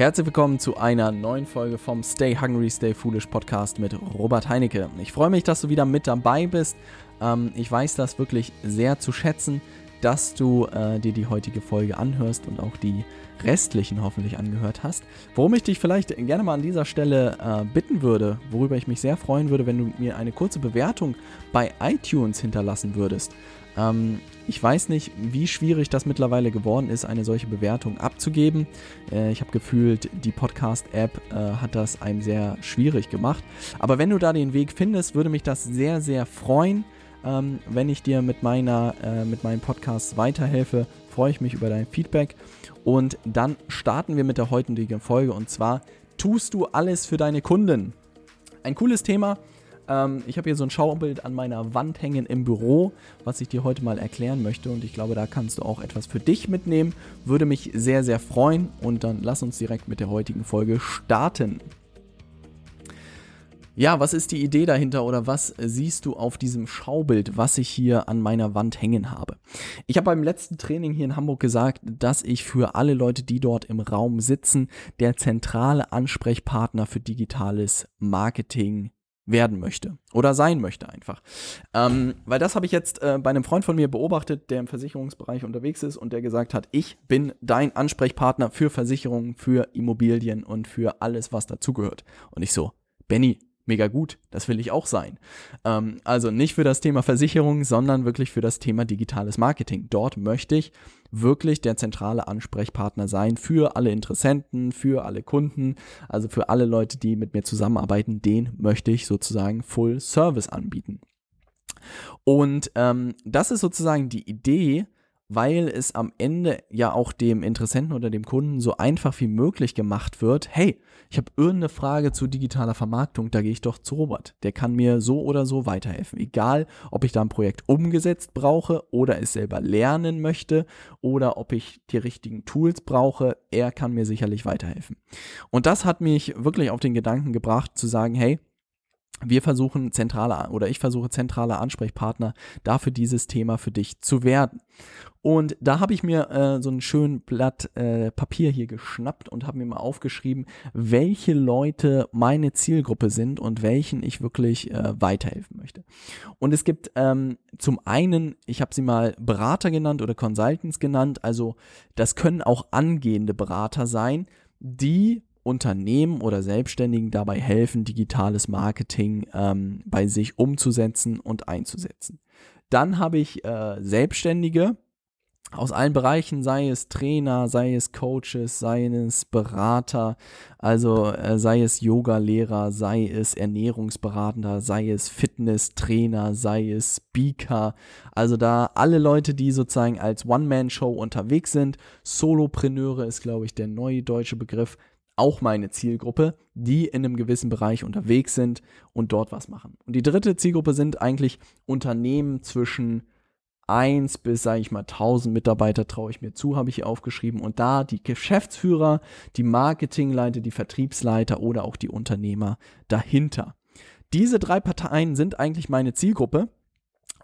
Herzlich willkommen zu einer neuen Folge vom Stay Hungry, Stay Foolish Podcast mit Robert Heinecke. Ich freue mich, dass du wieder mit dabei bist. Ähm, ich weiß das wirklich sehr zu schätzen, dass du äh, dir die heutige Folge anhörst und auch die restlichen hoffentlich angehört hast. Worum ich dich vielleicht gerne mal an dieser Stelle äh, bitten würde, worüber ich mich sehr freuen würde, wenn du mir eine kurze Bewertung bei iTunes hinterlassen würdest. Ähm, ich weiß nicht, wie schwierig das mittlerweile geworden ist, eine solche Bewertung abzugeben. Äh, ich habe gefühlt, die Podcast-App äh, hat das einem sehr schwierig gemacht. Aber wenn du da den Weg findest, würde mich das sehr, sehr freuen. Ähm, wenn ich dir mit, meiner, äh, mit meinem Podcast weiterhelfe, freue ich mich über dein Feedback. Und dann starten wir mit der heutigen Folge. Und zwar, tust du alles für deine Kunden? Ein cooles Thema ähm, ich habe hier so ein Schaubild an meiner Wand hängen im Büro, was ich dir heute mal erklären möchte. Und ich glaube, da kannst du auch etwas für dich mitnehmen. Würde mich sehr, sehr freuen. Und dann lass uns direkt mit der heutigen Folge starten. Ja, was ist die Idee dahinter oder was siehst du auf diesem Schaubild, was ich hier an meiner Wand hängen habe? Ich habe beim letzten Training hier in Hamburg gesagt, dass ich für alle Leute, die dort im Raum sitzen, der zentrale Ansprechpartner für digitales Marketing werden möchte oder sein möchte einfach. Ähm, weil das habe ich jetzt äh, bei einem Freund von mir beobachtet, der im Versicherungsbereich unterwegs ist und der gesagt hat, ich bin dein Ansprechpartner für Versicherungen, für Immobilien und für alles, was dazugehört. Und ich so, Benny, mega gut, das will ich auch sein. Ähm, also nicht für das Thema Versicherung, sondern wirklich für das Thema digitales Marketing. Dort möchte ich wirklich der zentrale Ansprechpartner sein für alle Interessenten, für alle Kunden, also für alle Leute, die mit mir zusammenarbeiten, den möchte ich sozusagen Full Service anbieten. Und ähm, das ist sozusagen die Idee, weil es am Ende ja auch dem Interessenten oder dem Kunden so einfach wie möglich gemacht wird, hey, ich habe irgendeine Frage zu digitaler Vermarktung, da gehe ich doch zu Robert. Der kann mir so oder so weiterhelfen. Egal, ob ich da ein Projekt umgesetzt brauche oder es selber lernen möchte oder ob ich die richtigen Tools brauche, er kann mir sicherlich weiterhelfen. Und das hat mich wirklich auf den Gedanken gebracht zu sagen, hey, wir versuchen zentrale oder ich versuche zentrale Ansprechpartner dafür dieses Thema für dich zu werden. Und da habe ich mir äh, so ein schönes Blatt äh, Papier hier geschnappt und habe mir mal aufgeschrieben, welche Leute meine Zielgruppe sind und welchen ich wirklich äh, weiterhelfen möchte. Und es gibt ähm, zum einen, ich habe sie mal Berater genannt oder Consultants genannt, also das können auch angehende Berater sein, die Unternehmen oder Selbstständigen dabei helfen, digitales Marketing ähm, bei sich umzusetzen und einzusetzen. Dann habe ich äh, Selbstständige aus allen Bereichen, sei es Trainer, sei es Coaches, sei es Berater, also äh, sei es Yoga-Lehrer, sei es Ernährungsberatender, sei es Fitness-Trainer, sei es Speaker, also da alle Leute, die sozusagen als One-Man-Show unterwegs sind. Solopreneure ist, glaube ich, der neue deutsche Begriff auch meine Zielgruppe, die in einem gewissen Bereich unterwegs sind und dort was machen. Und die dritte Zielgruppe sind eigentlich Unternehmen zwischen 1 bis, sage ich mal, 1000 Mitarbeiter traue ich mir zu, habe ich hier aufgeschrieben. Und da die Geschäftsführer, die Marketingleiter, die Vertriebsleiter oder auch die Unternehmer dahinter. Diese drei Parteien sind eigentlich meine Zielgruppe.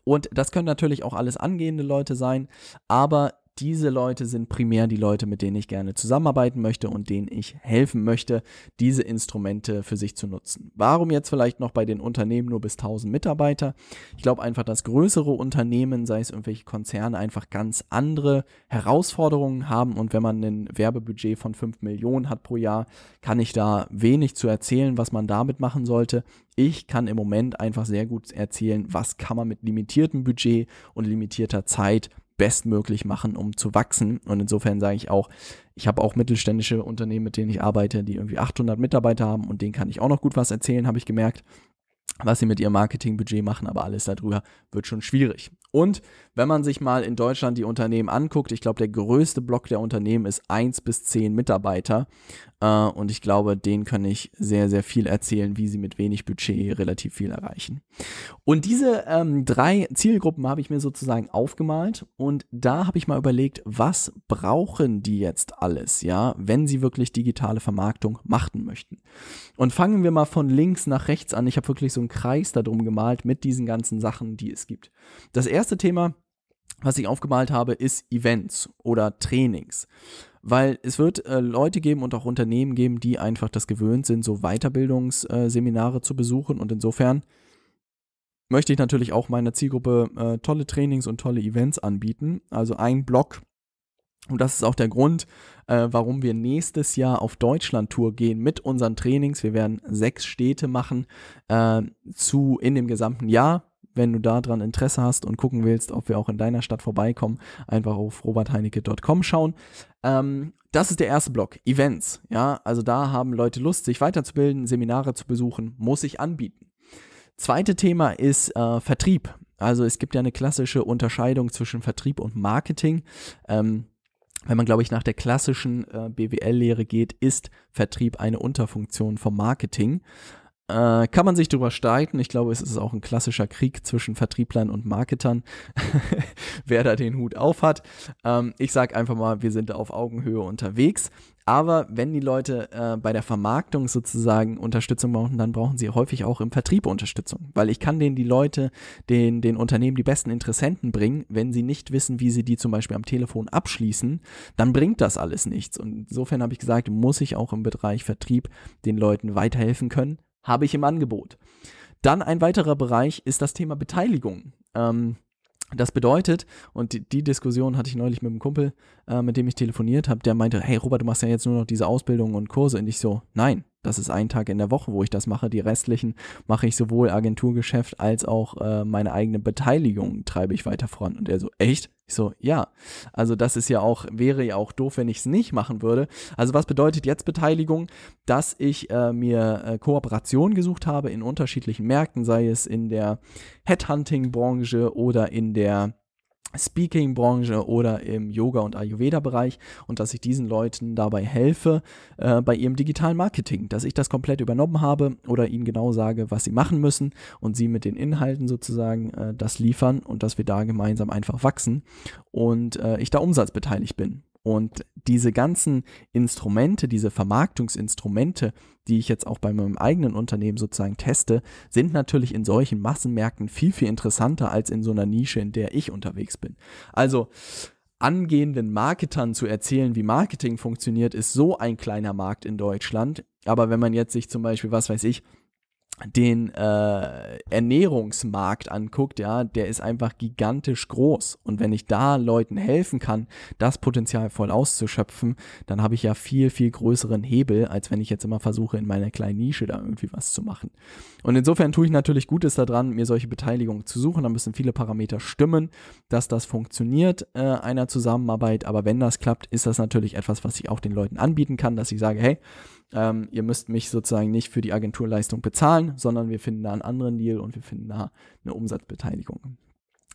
Und das können natürlich auch alles angehende Leute sein, aber diese Leute sind primär die Leute, mit denen ich gerne zusammenarbeiten möchte und denen ich helfen möchte, diese Instrumente für sich zu nutzen. Warum jetzt vielleicht noch bei den Unternehmen nur bis 1000 Mitarbeiter? Ich glaube einfach, dass größere Unternehmen, sei es irgendwelche Konzerne, einfach ganz andere Herausforderungen haben und wenn man ein Werbebudget von 5 Millionen hat pro Jahr, kann ich da wenig zu erzählen, was man damit machen sollte. Ich kann im Moment einfach sehr gut erzählen, was kann man mit limitiertem Budget und limitierter Zeit bestmöglich machen, um zu wachsen. Und insofern sage ich auch, ich habe auch mittelständische Unternehmen, mit denen ich arbeite, die irgendwie 800 Mitarbeiter haben und denen kann ich auch noch gut was erzählen, habe ich gemerkt, was sie mit ihrem Marketingbudget machen, aber alles darüber wird schon schwierig. Und wenn man sich mal in Deutschland die Unternehmen anguckt, ich glaube, der größte Block der Unternehmen ist 1 bis 10 Mitarbeiter. Äh, und ich glaube, denen kann ich sehr, sehr viel erzählen, wie sie mit wenig Budget relativ viel erreichen. Und diese ähm, drei Zielgruppen habe ich mir sozusagen aufgemalt. Und da habe ich mal überlegt, was brauchen die jetzt alles, ja, wenn sie wirklich digitale Vermarktung machen möchten. Und fangen wir mal von links nach rechts an. Ich habe wirklich so einen Kreis da drum gemalt mit diesen ganzen Sachen, die es gibt. Das erste Thema, was ich aufgemalt habe, ist Events oder Trainings. weil es wird äh, Leute geben und auch Unternehmen geben, die einfach das gewöhnt sind, so Weiterbildungsseminare zu besuchen und insofern möchte ich natürlich auch meiner Zielgruppe äh, tolle Trainings und tolle Events anbieten. Also ein Blog und das ist auch der Grund, äh, warum wir nächstes Jahr auf Deutschland-Tour gehen mit unseren Trainings. Wir werden sechs Städte machen äh, zu in dem gesamten Jahr. Wenn du daran Interesse hast und gucken willst, ob wir auch in deiner Stadt vorbeikommen, einfach auf robertheinecke.com schauen. Ähm, das ist der erste Block, Events. Ja, also da haben Leute Lust, sich weiterzubilden, Seminare zu besuchen, muss ich anbieten. Zweite Thema ist äh, Vertrieb. Also es gibt ja eine klassische Unterscheidung zwischen Vertrieb und Marketing. Ähm, wenn man, glaube ich, nach der klassischen äh, BWL-Lehre geht, ist Vertrieb eine Unterfunktion vom Marketing. Äh, kann man sich darüber streiten. Ich glaube, es ist auch ein klassischer Krieg zwischen Vertrieblern und Marketern, wer da den Hut auf hat. Ähm, ich sage einfach mal, wir sind da auf Augenhöhe unterwegs. Aber wenn die Leute äh, bei der Vermarktung sozusagen Unterstützung brauchen, dann brauchen sie häufig auch im Vertrieb Unterstützung. Weil ich kann denen die Leute, den, den Unternehmen die besten Interessenten bringen, wenn sie nicht wissen, wie sie die zum Beispiel am Telefon abschließen, dann bringt das alles nichts. Und insofern habe ich gesagt, muss ich auch im Bereich Vertrieb den Leuten weiterhelfen können. Habe ich im Angebot. Dann ein weiterer Bereich ist das Thema Beteiligung. Ähm, das bedeutet, und die, die, Diskussion hatte ich neulich mit einem Kumpel, äh, mit dem ich telefoniert habe, der meinte, hey Robert, du machst ja jetzt nur noch diese Ausbildung und Kurse. Und ich so, nein, das ist ein Tag in der Woche, wo ich das mache. Die restlichen mache ich sowohl Agenturgeschäft als auch äh, meine eigene Beteiligung treibe ich weiter voran. Und er so, echt? Ich so, ja. Also das ist ja auch, wäre ja auch doof, wenn ich es nicht machen würde. Also was bedeutet jetzt Beteiligung? Dass ich äh, mir äh, Kooperation gesucht habe in unterschiedlichen Märkten, sei es in der Headhunting-Branche oder in der Speaking-Branche oder im Yoga- und Ayurveda-Bereich und dass ich diesen Leuten dabei helfe äh, bei ihrem digitalen Marketing, dass ich das komplett übernommen habe oder ihnen genau sage, was sie machen müssen und sie mit den Inhalten sozusagen äh, das liefern und dass wir da gemeinsam einfach wachsen und äh, ich da umsatzbeteiligt bin. Und diese ganzen Instrumente, diese Vermarktungsinstrumente, die ich jetzt auch bei meinem eigenen Unternehmen sozusagen teste, sind natürlich in solchen Massenmärkten viel, viel interessanter als in so einer Nische, in der ich unterwegs bin. Also angehenden Marketern zu erzählen, wie Marketing funktioniert, ist so ein kleiner Markt in Deutschland. Aber wenn man jetzt sich zum Beispiel, was weiß ich, den äh, Ernährungsmarkt anguckt, ja, der ist einfach gigantisch groß. Und wenn ich da Leuten helfen kann, das Potenzial voll auszuschöpfen, dann habe ich ja viel, viel größeren Hebel, als wenn ich jetzt immer versuche, in meiner kleinen Nische da irgendwie was zu machen. Und insofern tue ich natürlich Gutes daran, mir solche Beteiligungen zu suchen. Da müssen viele Parameter stimmen, dass das funktioniert, äh, einer Zusammenarbeit. Aber wenn das klappt, ist das natürlich etwas, was ich auch den Leuten anbieten kann, dass ich sage, hey, ähm, ihr müsst mich sozusagen nicht für die Agenturleistung bezahlen, sondern wir finden da einen anderen Deal und wir finden da eine Umsatzbeteiligung.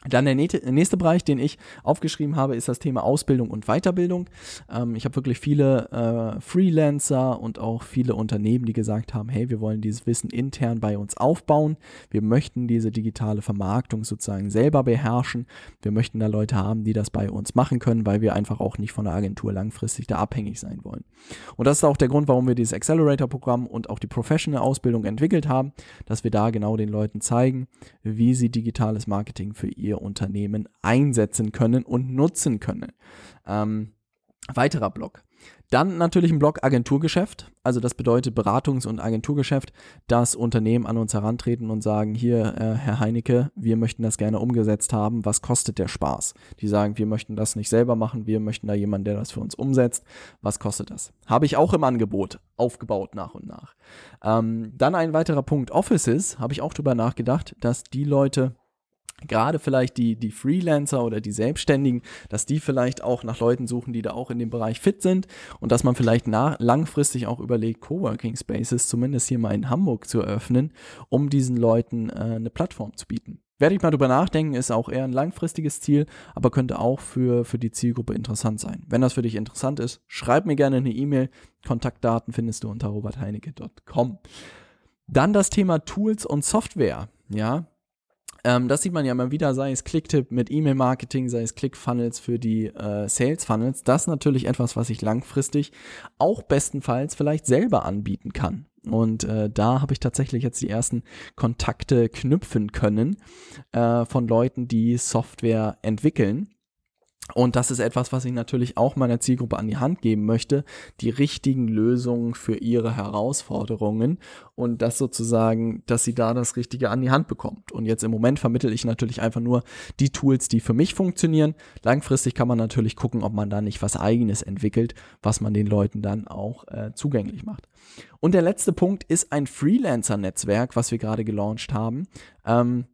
Dann der nächste Bereich, den ich aufgeschrieben habe, ist das Thema Ausbildung und Weiterbildung. Ähm, ich habe wirklich viele äh, Freelancer und auch viele Unternehmen, die gesagt haben, hey, wir wollen dieses Wissen intern bei uns aufbauen. Wir möchten diese digitale Vermarktung sozusagen selber beherrschen. Wir möchten da Leute haben, die das bei uns machen können, weil wir einfach auch nicht von der Agentur langfristig da abhängig sein wollen. Und das ist auch der Grund, warum wir dieses Accelerator-Programm und auch die Professional-Ausbildung entwickelt haben, dass wir da genau den Leuten zeigen, wie sie digitales Marketing für ihr ihr Unternehmen einsetzen können und nutzen können. Ähm, weiterer Block. Dann natürlich ein Block Agenturgeschäft. Also das bedeutet Beratungs- und Agenturgeschäft, dass Unternehmen an uns herantreten und sagen, hier, äh, Herr Heinecke, wir möchten das gerne umgesetzt haben. Was kostet der Spaß? Die sagen, wir möchten das nicht selber machen, wir möchten da jemanden, der das für uns umsetzt. Was kostet das? Habe ich auch im Angebot aufgebaut nach und nach. Ähm, dann ein weiterer Punkt, Offices, habe ich auch drüber nachgedacht, dass die Leute, gerade vielleicht die, die Freelancer oder die Selbstständigen, dass die vielleicht auch nach Leuten suchen, die da auch in dem Bereich fit sind und dass man vielleicht nach, langfristig auch überlegt, Coworking Spaces zumindest hier mal in Hamburg zu eröffnen, um diesen Leuten äh, eine Plattform zu bieten. Werde ich mal drüber nachdenken, ist auch eher ein langfristiges Ziel, aber könnte auch für, für die Zielgruppe interessant sein. Wenn das für dich interessant ist, schreib mir gerne eine E-Mail. Kontaktdaten findest du unter robertheinecke.com. Dann das Thema Tools und Software. Ja, ähm, das sieht man ja immer wieder, sei es Clicktip mit E-Mail-Marketing, sei es Click-Funnels für die äh, Sales-Funnels. Das ist natürlich etwas, was ich langfristig auch bestenfalls vielleicht selber anbieten kann. Und äh, da habe ich tatsächlich jetzt die ersten Kontakte knüpfen können äh, von Leuten, die Software entwickeln Und das ist etwas, was ich natürlich auch meiner Zielgruppe an die Hand geben möchte, die richtigen Lösungen für ihre Herausforderungen und das sozusagen, dass sie da das Richtige an die Hand bekommt. Und jetzt im Moment vermittel ich natürlich einfach nur die Tools, die für mich funktionieren. Langfristig kann man natürlich gucken, ob man da nicht was eigenes entwickelt, was man den Leuten dann auch äh, zugänglich macht. Und der letzte Punkt ist ein Freelancer-Netzwerk, was wir gerade gelauncht haben. Ähm,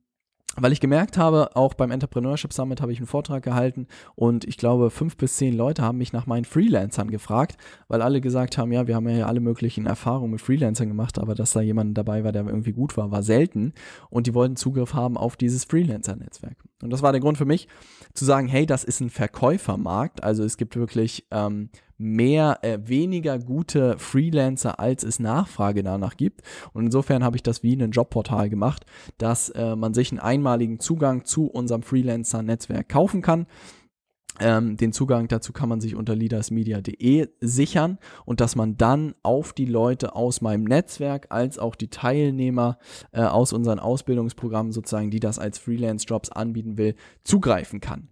weil ich gemerkt habe, auch beim Entrepreneurship Summit habe ich einen Vortrag gehalten und ich glaube, fünf bis zehn Leute haben mich nach meinen Freelancern gefragt, weil alle gesagt haben, ja, wir haben ja alle möglichen Erfahrungen mit Freelancern gemacht, aber dass da jemand dabei war, der irgendwie gut war, war selten und die wollten Zugriff haben auf dieses Freelancer-Netzwerk. Und das war der Grund für mich, zu sagen, hey, das ist ein Verkäufermarkt, also es gibt wirklich ähm, mehr, äh, weniger gute Freelancer, als es Nachfrage danach gibt. Und insofern habe ich das wie ein Jobportal gemacht, dass äh, man sich einen einmaligen Zugang zu unserem Freelancer-Netzwerk kaufen kann. Ähm, den Zugang dazu kann man sich unter leadersmedia.de sichern und dass man dann auf die Leute aus meinem Netzwerk als auch die Teilnehmer äh, aus unseren Ausbildungsprogrammen sozusagen, die das als Freelance-Jobs anbieten will, zugreifen kann.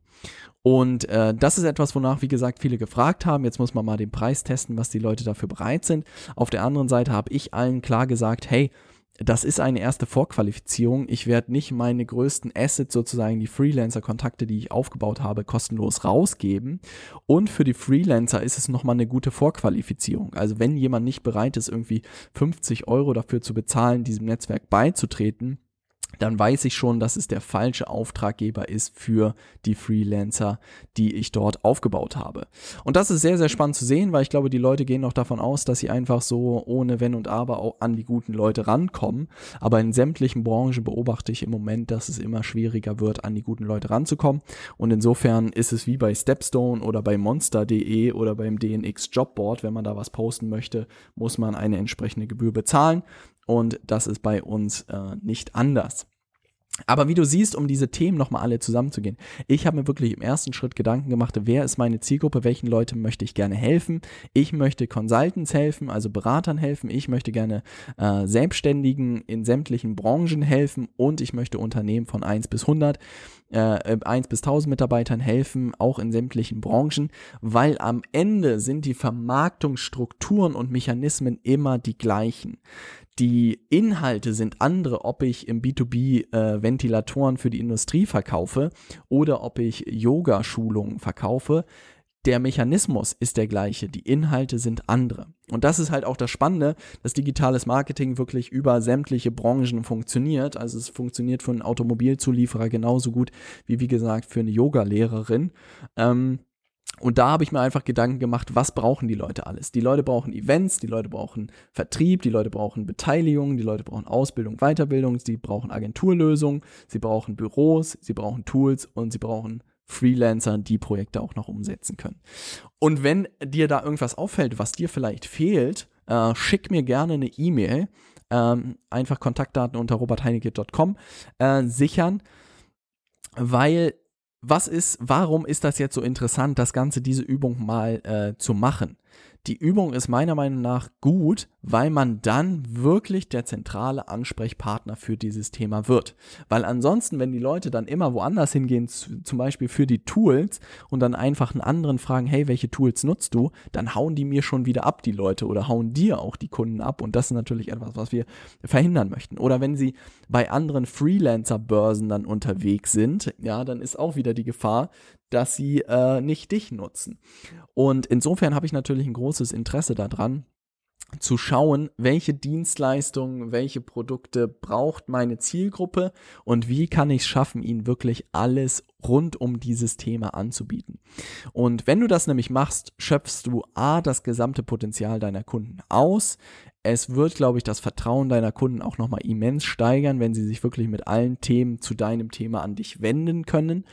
Und äh, das ist etwas, wonach, wie gesagt, viele gefragt haben. Jetzt muss man mal den Preis testen, was die Leute dafür bereit sind. Auf der anderen Seite habe ich allen klar gesagt, hey, das ist eine erste Vorqualifizierung. Ich werde nicht meine größten Assets, sozusagen die Freelancer-Kontakte, die ich aufgebaut habe, kostenlos rausgeben. Und für die Freelancer ist es nochmal eine gute Vorqualifizierung. Also wenn jemand nicht bereit ist, irgendwie 50 Euro dafür zu bezahlen, diesem Netzwerk beizutreten, dann weiß ich schon, dass es der falsche Auftraggeber ist für die Freelancer, die ich dort aufgebaut habe. Und das ist sehr, sehr spannend zu sehen, weil ich glaube, die Leute gehen noch davon aus, dass sie einfach so ohne Wenn und Aber auch an die guten Leute rankommen. Aber in sämtlichen Branchen beobachte ich im Moment, dass es immer schwieriger wird, an die guten Leute ranzukommen. Und insofern ist es wie bei Stepstone oder bei monster.de oder beim DNX Jobboard, wenn man da was posten möchte, muss man eine entsprechende Gebühr bezahlen. Und das ist bei uns äh, nicht anders. Aber wie du siehst, um diese Themen nochmal alle zusammenzugehen, ich habe mir wirklich im ersten Schritt Gedanken gemacht, wer ist meine Zielgruppe, welchen Leuten möchte ich gerne helfen. Ich möchte Consultants helfen, also Beratern helfen, ich möchte gerne äh, Selbstständigen in sämtlichen Branchen helfen und ich möchte Unternehmen von 1 bis 100, äh, 1 bis 1000 Mitarbeitern helfen, auch in sämtlichen Branchen, weil am Ende sind die Vermarktungsstrukturen und Mechanismen immer die gleichen. Die Inhalte sind andere, ob ich im B2B äh, Ventilatoren für die Industrie verkaufe oder ob ich Yoga-Schulungen verkaufe. Der Mechanismus ist der gleiche, die Inhalte sind andere. Und das ist halt auch das Spannende, dass digitales Marketing wirklich über sämtliche Branchen funktioniert. Also es funktioniert für einen Automobilzulieferer genauso gut wie, wie gesagt, für eine Yoga-Lehrerin. Ähm, und da habe ich mir einfach Gedanken gemacht, was brauchen die Leute alles? Die Leute brauchen Events, die Leute brauchen Vertrieb, die Leute brauchen Beteiligung, die Leute brauchen Ausbildung, Weiterbildung, sie brauchen Agenturlösungen, sie brauchen Büros, sie brauchen Tools und sie brauchen Freelancer, die Projekte auch noch umsetzen können. Und wenn dir da irgendwas auffällt, was dir vielleicht fehlt, äh, schick mir gerne eine E-Mail. Ähm, einfach Kontaktdaten unter robertheinecke.com äh, sichern, weil was ist, warum ist das jetzt so interessant, das Ganze, diese Übung mal äh, zu machen? Die Übung ist meiner Meinung nach gut, weil man dann wirklich der zentrale Ansprechpartner für dieses Thema wird. Weil ansonsten, wenn die Leute dann immer woanders hingehen, zum Beispiel für die Tools und dann einfach einen anderen fragen, hey, welche Tools nutzt du, dann hauen die mir schon wieder ab, die Leute, oder hauen dir auch die Kunden ab. Und das ist natürlich etwas, was wir verhindern möchten. Oder wenn sie bei anderen Freelancer-Börsen dann unterwegs sind, ja, dann ist auch wieder die Gefahr, dass sie äh, nicht dich nutzen. Und insofern habe ich natürlich ein großes Interesse daran, zu schauen, welche Dienstleistungen, welche Produkte braucht meine Zielgruppe und wie kann ich es schaffen, ihnen wirklich alles rund um dieses Thema anzubieten. Und wenn du das nämlich machst, schöpfst du A, das gesamte Potenzial deiner Kunden aus. Es wird, glaube ich, das Vertrauen deiner Kunden auch nochmal immens steigern, wenn sie sich wirklich mit allen Themen zu deinem Thema an dich wenden können.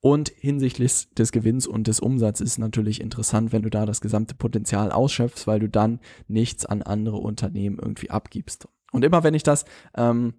Und hinsichtlich des Gewinns und des Umsatzes ist natürlich interessant, wenn du da das gesamte Potenzial ausschöpfst, weil du dann nichts an andere Unternehmen irgendwie abgibst. Und immer wenn ich das ähm,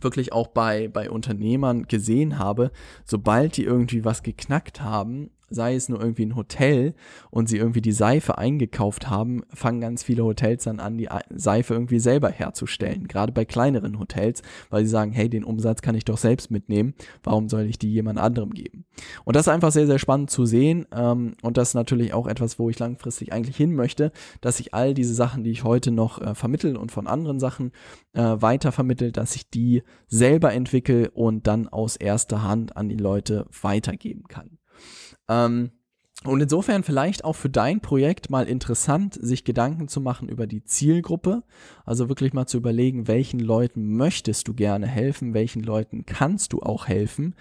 wirklich auch bei, bei Unternehmern gesehen habe, sobald die irgendwie was geknackt haben, sei es nur irgendwie ein Hotel und sie irgendwie die Seife eingekauft haben, fangen ganz viele Hotels dann an, die Seife irgendwie selber herzustellen. Gerade bei kleineren Hotels, weil sie sagen, hey, den Umsatz kann ich doch selbst mitnehmen. Warum soll ich die jemand anderem geben? Und das ist einfach sehr, sehr spannend zu sehen. Ähm, und das ist natürlich auch etwas, wo ich langfristig eigentlich hin möchte, dass ich all diese Sachen, die ich heute noch äh, vermittel und von anderen Sachen äh, weiter vermittel, dass ich die selber entwickle und dann aus erster Hand an die Leute weitergeben kann. Ähm, und insofern vielleicht auch für dein Projekt mal interessant, sich Gedanken zu machen über die Zielgruppe. Also wirklich mal zu überlegen, welchen Leuten möchtest du gerne helfen, welchen Leuten kannst du auch helfen.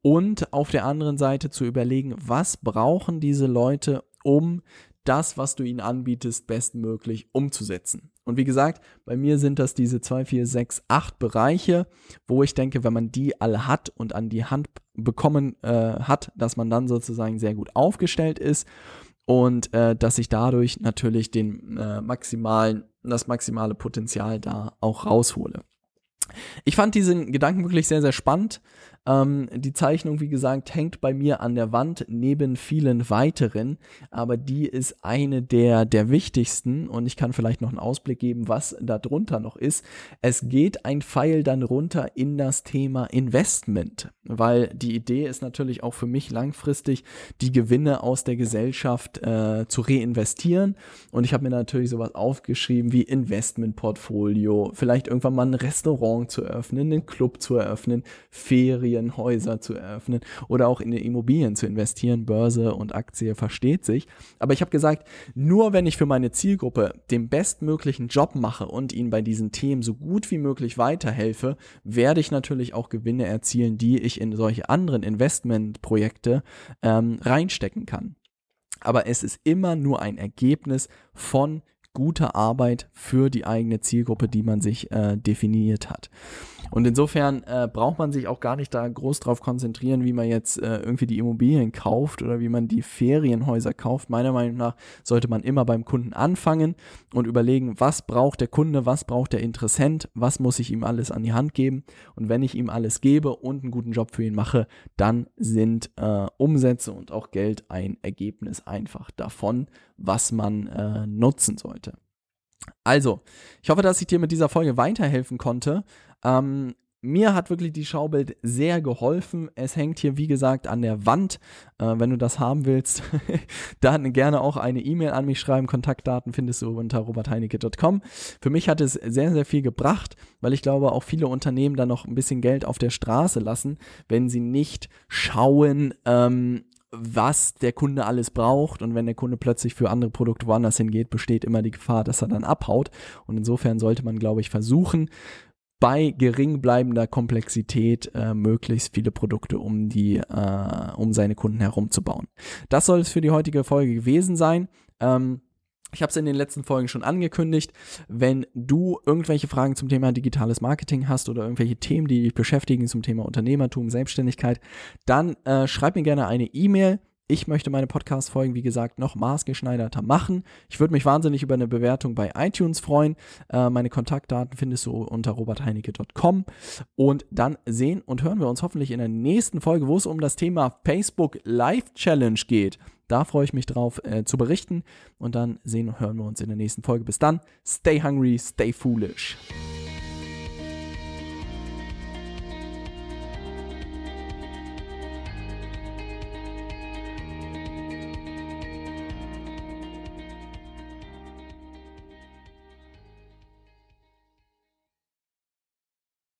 Und auf der anderen Seite zu überlegen, was brauchen diese Leute, um das, was du ihnen anbietest, bestmöglich umzusetzen. Und wie gesagt, bei mir sind das diese 2, 4, 6, 8 Bereiche, wo ich denke, wenn man die alle hat und an die Hand bekommen äh, hat, dass man dann sozusagen sehr gut aufgestellt ist und äh, dass ich dadurch natürlich den äh, maximalen, das maximale Potenzial da auch raushole. Ich fand diesen Gedanken wirklich sehr, sehr spannend. Ähm, die Zeichnung, wie gesagt, hängt bei mir an der Wand neben vielen weiteren, aber die ist eine der, der wichtigsten und ich kann vielleicht noch einen Ausblick geben, was da drunter noch ist. Es geht ein Pfeil dann runter in das Thema Investment, weil die Idee ist natürlich auch für mich langfristig, die Gewinne aus der Gesellschaft äh, zu reinvestieren und ich habe mir natürlich sowas aufgeschrieben wie Investmentportfolio, vielleicht irgendwann mal ein Restaurant zu eröffnen, einen Club zu eröffnen, Ferien, Immobilienhäuser zu eröffnen oder auch in Immobilien zu investieren. Börse und Aktie versteht sich. Aber ich habe gesagt, nur wenn ich für meine Zielgruppe den bestmöglichen Job mache und ihnen bei diesen Themen so gut wie möglich weiterhelfe, werde ich natürlich auch Gewinne erzielen, die ich in solche anderen Investmentprojekte ähm, reinstecken kann. Aber es ist immer nur ein Ergebnis von guter Arbeit für die eigene Zielgruppe, die man sich äh, definiert hat. Und insofern äh, braucht man sich auch gar nicht da groß drauf konzentrieren, wie man jetzt äh, irgendwie die Immobilien kauft oder wie man die Ferienhäuser kauft. Meiner Meinung nach sollte man immer beim Kunden anfangen und überlegen, was braucht der Kunde, was braucht der Interessent, was muss ich ihm alles an die Hand geben. Und wenn ich ihm alles gebe und einen guten Job für ihn mache, dann sind äh, Umsätze und auch Geld ein Ergebnis einfach davon, was man äh, nutzen sollte. Also, ich hoffe, dass ich dir mit dieser Folge weiterhelfen konnte. Ähm, mir hat wirklich die Schaubild sehr geholfen. Es hängt hier, wie gesagt, an der Wand. Äh, wenn du das haben willst, dann gerne auch eine E-Mail an mich schreiben. Kontaktdaten findest du unter robertheinecke.com. Für mich hat es sehr, sehr viel gebracht, weil ich glaube, auch viele Unternehmen da noch ein bisschen Geld auf der Straße lassen, wenn sie nicht schauen, ähm, was der Kunde alles braucht und wenn der Kunde plötzlich für andere Produkte woanders hingeht, besteht immer die Gefahr, dass er dann abhaut und insofern sollte man, glaube ich, versuchen, bei gering bleibender Komplexität äh, möglichst viele Produkte um die, äh, um seine Kunden herumzubauen. Das soll es für die heutige Folge gewesen sein. Ähm, ich habe es in den letzten Folgen schon angekündigt. Wenn du irgendwelche Fragen zum Thema digitales Marketing hast oder irgendwelche Themen, die dich beschäftigen zum Thema Unternehmertum, Selbstständigkeit, dann äh, schreib mir gerne eine E-Mail. Ich möchte meine Podcast-Folgen, wie gesagt, noch maßgeschneiderter machen. Ich würde mich wahnsinnig über eine Bewertung bei iTunes freuen. Äh, meine Kontaktdaten findest du unter robertheinecke.com. Und dann sehen und hören wir uns hoffentlich in der nächsten Folge, wo es um das Thema Facebook Live Challenge geht. Da freue ich mich drauf äh, zu berichten und dann sehen und hören wir uns in der nächsten Folge. Bis dann, stay hungry, stay foolish.